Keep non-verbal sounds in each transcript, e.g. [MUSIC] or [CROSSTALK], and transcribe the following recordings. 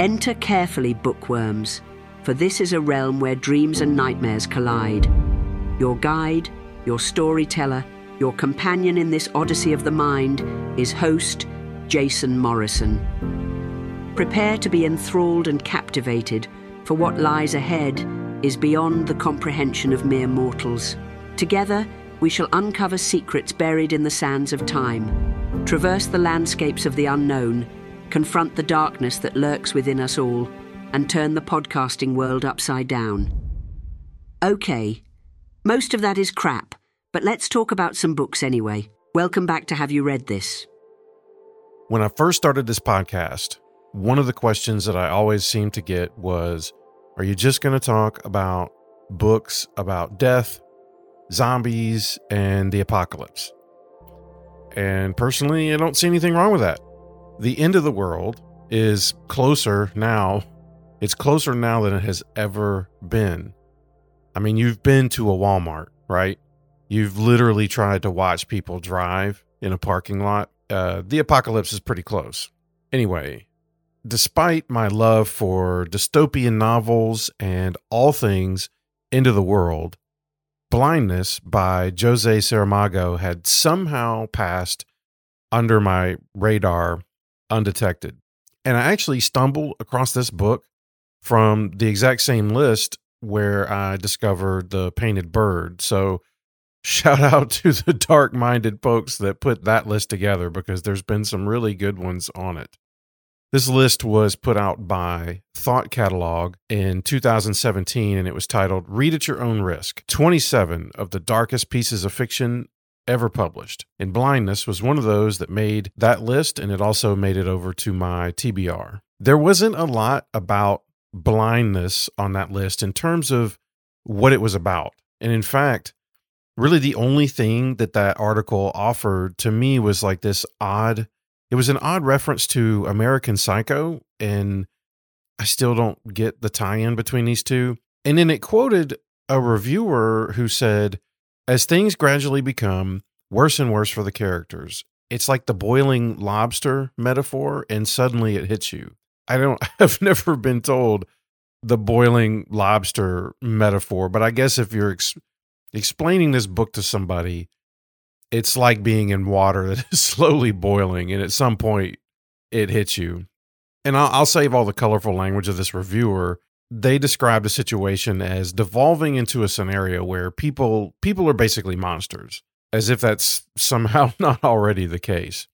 Enter carefully, bookworms, for this is a realm where dreams and nightmares collide. Your guide, your storyteller, your companion in this odyssey of the mind is host Jason Morrison. Prepare to be enthralled and captivated, for what lies ahead is beyond the comprehension of mere mortals. Together, we shall uncover secrets buried in the sands of time, traverse the landscapes of the unknown, confront the darkness that lurks within us all, and turn the podcasting world upside down. Okay, most of that is crap, but let's talk about some books anyway. Welcome back to Have You Read This? When I first started this podcast, one of the questions that I always seemed to get was Are you just going to talk about books about death, zombies, and the apocalypse? And personally, I don't see anything wrong with that. The end of the world is closer now. It's closer now than it has ever been. I mean, you've been to a Walmart, right? You've literally tried to watch people drive in a parking lot. Uh, the apocalypse is pretty close. Anyway, despite my love for dystopian novels and all things into the world, Blindness by Jose Saramago had somehow passed under my radar undetected. And I actually stumbled across this book from the exact same list where I discovered The Painted Bird. So, [LAUGHS] shout out to the dark minded folks that put that list together because there's been some really good ones on it. This list was put out by Thought Catalog in 2017 and it was titled Read at Your Own Risk 27 of the Darkest Pieces of Fiction Ever Published. And Blindness was one of those that made that list and it also made it over to my TBR. There wasn't a lot about blindness on that list in terms of what it was about. And in fact, really the only thing that that article offered to me was like this odd it was an odd reference to American Psycho, and I still don't get the tie in between these two. And then it quoted a reviewer who said, As things gradually become worse and worse for the characters, it's like the boiling lobster metaphor, and suddenly it hits you. I don't, [LAUGHS] I've never been told the boiling lobster metaphor, but I guess if you're ex- explaining this book to somebody, it's like being in water [LAUGHS] that is slowly boiling and at some point it hits you and I'll, I'll, save all the colorful language of this reviewer they described a situation as devolving into a scenario where people people are basically monsters as if that's [LAUGHS] somehow not already the case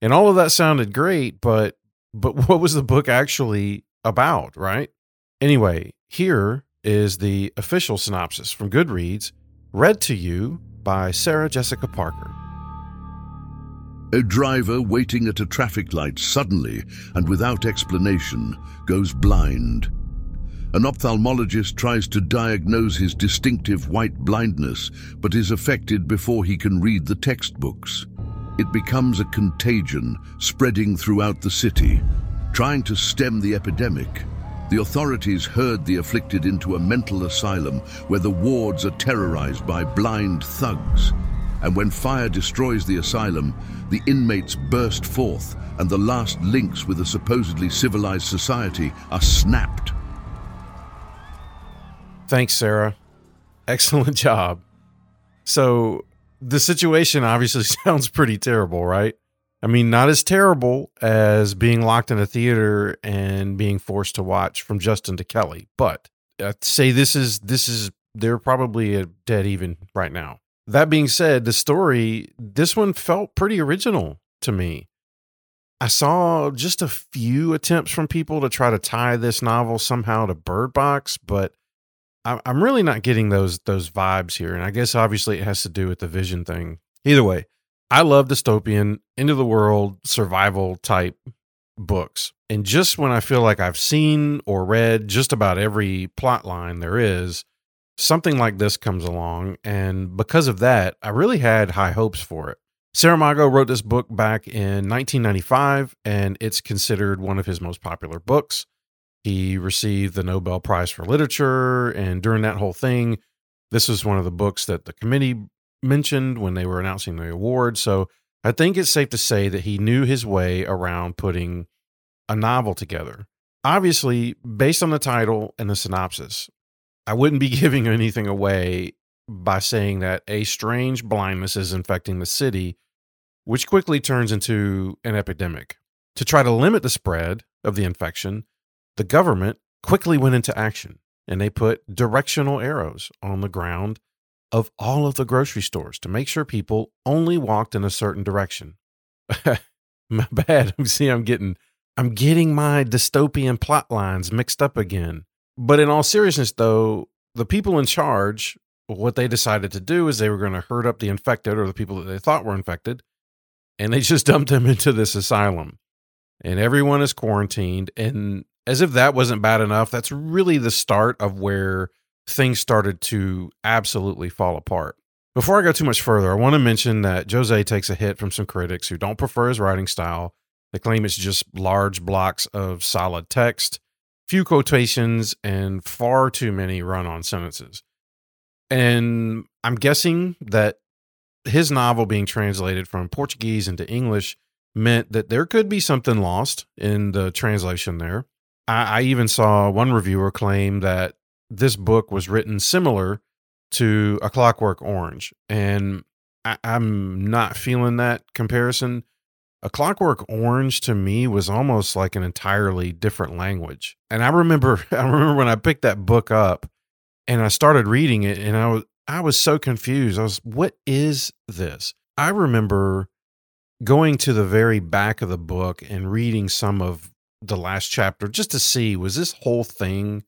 and all of that sounded great but but [LAUGHS] what was the book actually about right anyway here is the official synopsis from goodreads read to you by Sarah Jessica Parker. A driver waiting at a traffic light suddenly and without explanation goes blind. An ophthalmologist tries to diagnose his distinctive white blindness but is affected before he can read the textbooks. It becomes a contagion spreading throughout the city. Trying to stem the epidemic, the authorities herd the afflicted into a mental asylum where the wards are terrorized by blind thugs. And when fire destroys the asylum, the inmates burst forth and the last links with a supposedly civilized society are snapped. Thanks, Sarah. Excellent [LAUGHS] job. So, the situation obviously [LAUGHS] sounds pretty terrible, right? I mean, not as terrible as being locked in a theater and being forced to watch from Justin to Kelly, but I'd say this is this is they're probably a dead even right now. That being said, the story this one felt pretty original to me. I saw just a few attempts from people to try to tie this novel somehow to Bird Box, but I'm really not getting those those vibes here. And I guess obviously it has to do with the vision thing. Either way, I love dystopian, end of the world, survival type books. And just when I feel like I've seen or read just about every plot line there is, something like this comes along. And because of that, I really had high hopes for it. Saramago wrote this book back in 1995, and it's considered one of his most popular books. He received the Nobel Prize for Literature, and during that whole thing, this was one of the books that the committee mentioned when they were announcing the award. So I think it's safe to say that he knew his way around putting a novel together. Obviously, based on the title and the synopsis, I wouldn't be [LAUGHS] giving anything away by saying that a strange blindness is infecting the city, which quickly turns into an epidemic. To try to limit the spread of the infection, the government quickly went into action and they put directional arrows on the ground of all of the grocery stores to make sure people only walked in a certain direction. [LAUGHS] my bad. [LAUGHS] See, I'm getting I'm getting my dystopian plot lines mixed up again. But in all seriousness though, the people in charge, what they decided to do is they were going to herd up the infected or the people that they thought were infected, and they just [LAUGHS] dumped them into this asylum. And everyone is quarantined and as if that wasn't bad enough, that's really the start of where things started to absolutely fall apart. Before I go too much further, I want to mention that Jose takes a hit from some critics who don't prefer his writing style. They claim it's just large blocks of solid text, few quotations, and far too many run on sentences. And I'm guessing that his novel being translated from Portuguese into English meant that there could be something lost in the translation there. I, I even saw one reviewer claim that this book was written similar to A Clockwork Orange. And I, I'm not feeling that comparison. A Clockwork Orange to me was almost like an entirely different language. And I remember [LAUGHS] I remember when I picked that book up and I started reading it and I was I was so confused. I was what is this? I remember going to the very back of the book and reading some of the last chapter just to see was this whole thing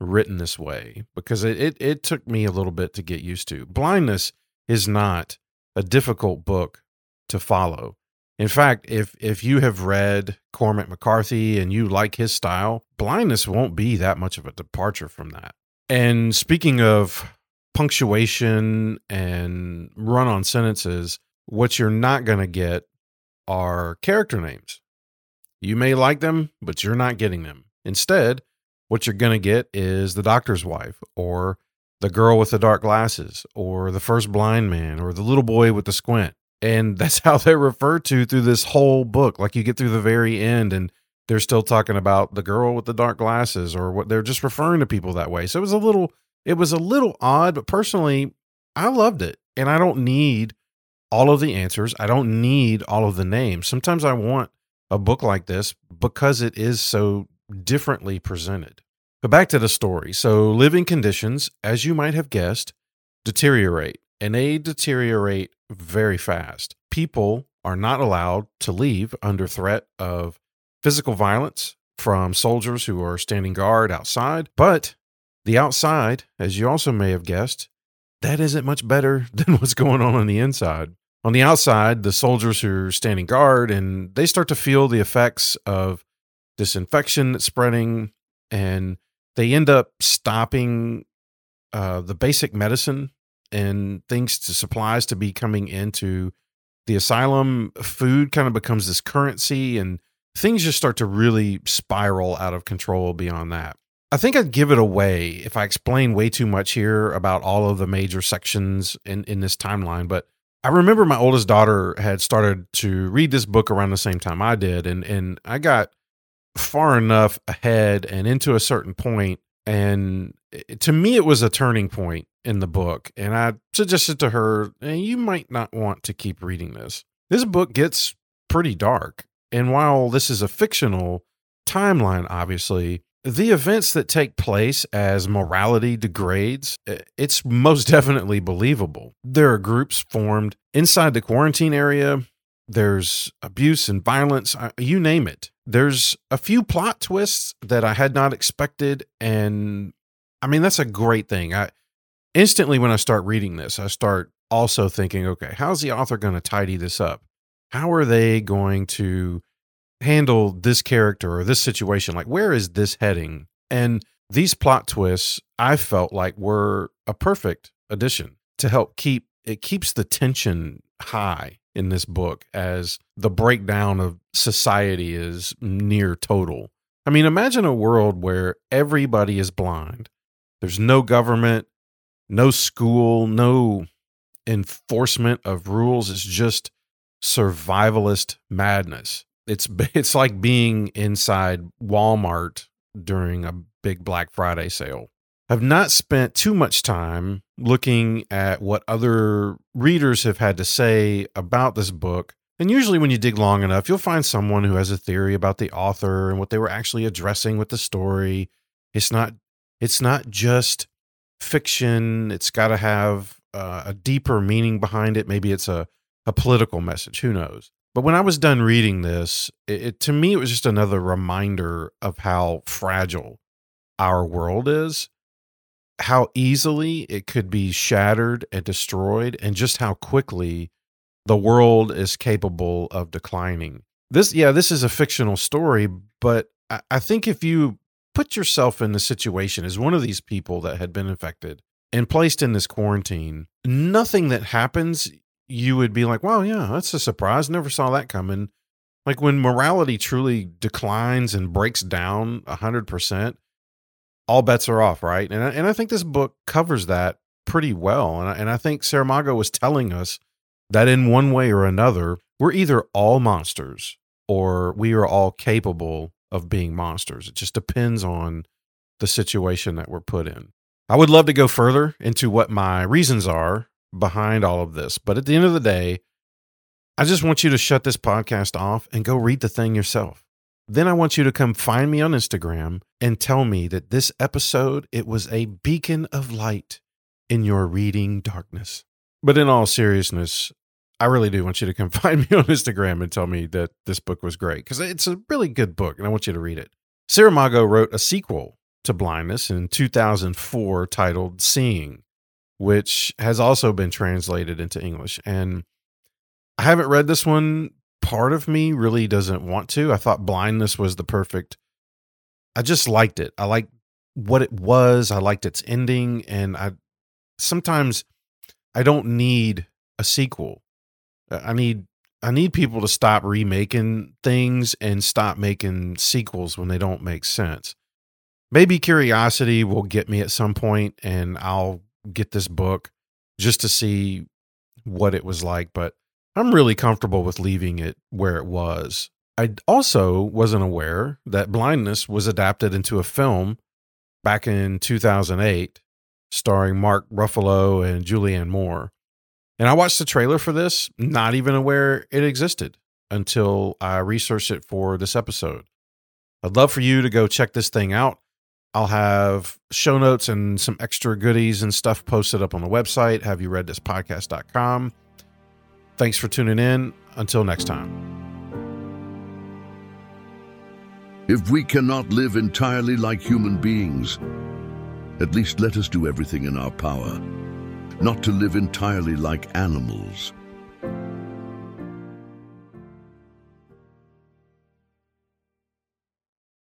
written this way because it, it, it took me a little bit to get used to. Blindness is not a difficult book to follow. In fact, if if you have read Cormac McCarthy and you like his style, Blindness won't be that much of a departure from that. And speaking of punctuation and run on sentences, what you're not going to get are character names. You may like them, but you're not getting them. Instead, what you're going to get is the doctor's wife, or the girl with the dark glasses, or the first blind man, or the little boy with the squint. And [LAUGHS] that's how they're referred to through this whole book. Like you get through the very end, and they're still talking about the girl with the dark glasses, or what they're just referring to people that way. So it was a little, it was a little odd, but personally, I loved it. And I don't need all of the answers. I don't need all of the names. Sometimes I want a book like this because it is so differently presented. But back to the story. So, living conditions, as you might have guessed, deteriorate, and they deteriorate very fast. People are not allowed to leave under threat of physical violence from soldiers who are standing guard outside. But the outside, as you also may have guessed, that isn't much better [LAUGHS] than what's going on on the inside. On the outside, the soldiers who are standing guard and they start to feel the effects of this infection spreading, and they end up stopping uh, the basic medicine and things to supplies to be coming into the asylum. Food kind of becomes this currency, and things just start to really spiral out of control beyond that. I think I'd give it away if I explain way too much here about all of the major sections in, in this timeline, but I remember my oldest daughter had started to read this book around the same time I did, and and I got far enough ahead and into a certain point, and to me it was a turning point in the book, and I suggested to her, hey, "You might not want to keep reading this. This book gets pretty dark, and while this is a fictional timeline, obviously." The events that take place as morality degrades, it's most [LAUGHS] definitely believable. There are groups formed inside the quarantine area. There's abuse and violence, uh, you name it. There's a few plot twists that I had not expected. And I mean, that's a great thing. I instantly, when I start reading this, I start also thinking, okay, how's the author going to tidy this up? How are they going to handle this character or this situation? Like, where is this heading? And these plot twists, I felt like were a perfect addition to help keep it keeps the tension high in this book as the breakdown of society is near total. I mean, imagine a world where everybody is blind. There's no government, no school, no enforcement of rules. It's just survivalist madness it's [LAUGHS] it's like being inside Walmart during a big Black Friday sale. I've not spent too much time looking at what other readers have had to say about this book. And usually, when you dig long enough, you'll find someone who has a theory about the author and what they were actually addressing with the story. It's not, it's not just fiction. It's got to have uh, a deeper meaning behind it. Maybe it's a, a political message. Who knows? But when I was done reading this, it, it, to me it was just another reminder of how fragile our world is, how easily it could be shattered and destroyed, and just how quickly the world is capable of declining. This, yeah, this is a fictional story, but I, I think if you put yourself in the situation as one of these people that had been infected and placed in this quarantine, nothing that happens you would be like, well, yeah, that's a surprise. Never saw that coming. Like when morality truly declines and breaks down 100%, all bets are off, right? And I, and I think this book covers that pretty well. And I, and I think Saramago was telling us that in one way or another, we're either all monsters or we are all capable of being monsters. It just depends on the situation that we're put in. I would love to go further into what my reasons are behind all of this. But at the end of the day, I just want you to shut this podcast off and go read the thing yourself. Then I want you to come find me on Instagram and tell me that this episode it was a beacon of light in your reading darkness. But in all seriousness, I really do want you to come [LAUGHS] find me on Instagram and tell me that this book was great because it's a really good book and I want you to read it. Saramago wrote a sequel to Blindness in 2004 titled Seeing which has also been translated into English. And I haven't read this one. Part of me really doesn't want to. I thought blindness was the perfect. I just liked it. I liked what it was. I liked its ending. And I sometimes I don't need a sequel. I need I need people to stop remaking things and stop making sequels when they don't make sense. Maybe curiosity will get me at some point and I'll get this book just to see what it was like, but I'm really comfortable with leaving it where it was. I also wasn't aware that Blindness was adapted into a film back in 2008 starring Mark Ruffalo and Julianne Moore. And I watched the trailer for this, not even aware it existed until I researched it for this episode. I'd love for you to go check this thing out. I'll have show notes and some extra goodies and stuff posted up on the website, have you read this podcast.com. Thanks for tuning in. Until next time. If we cannot live entirely like human beings, at least let us do everything in our power not to live entirely like animals.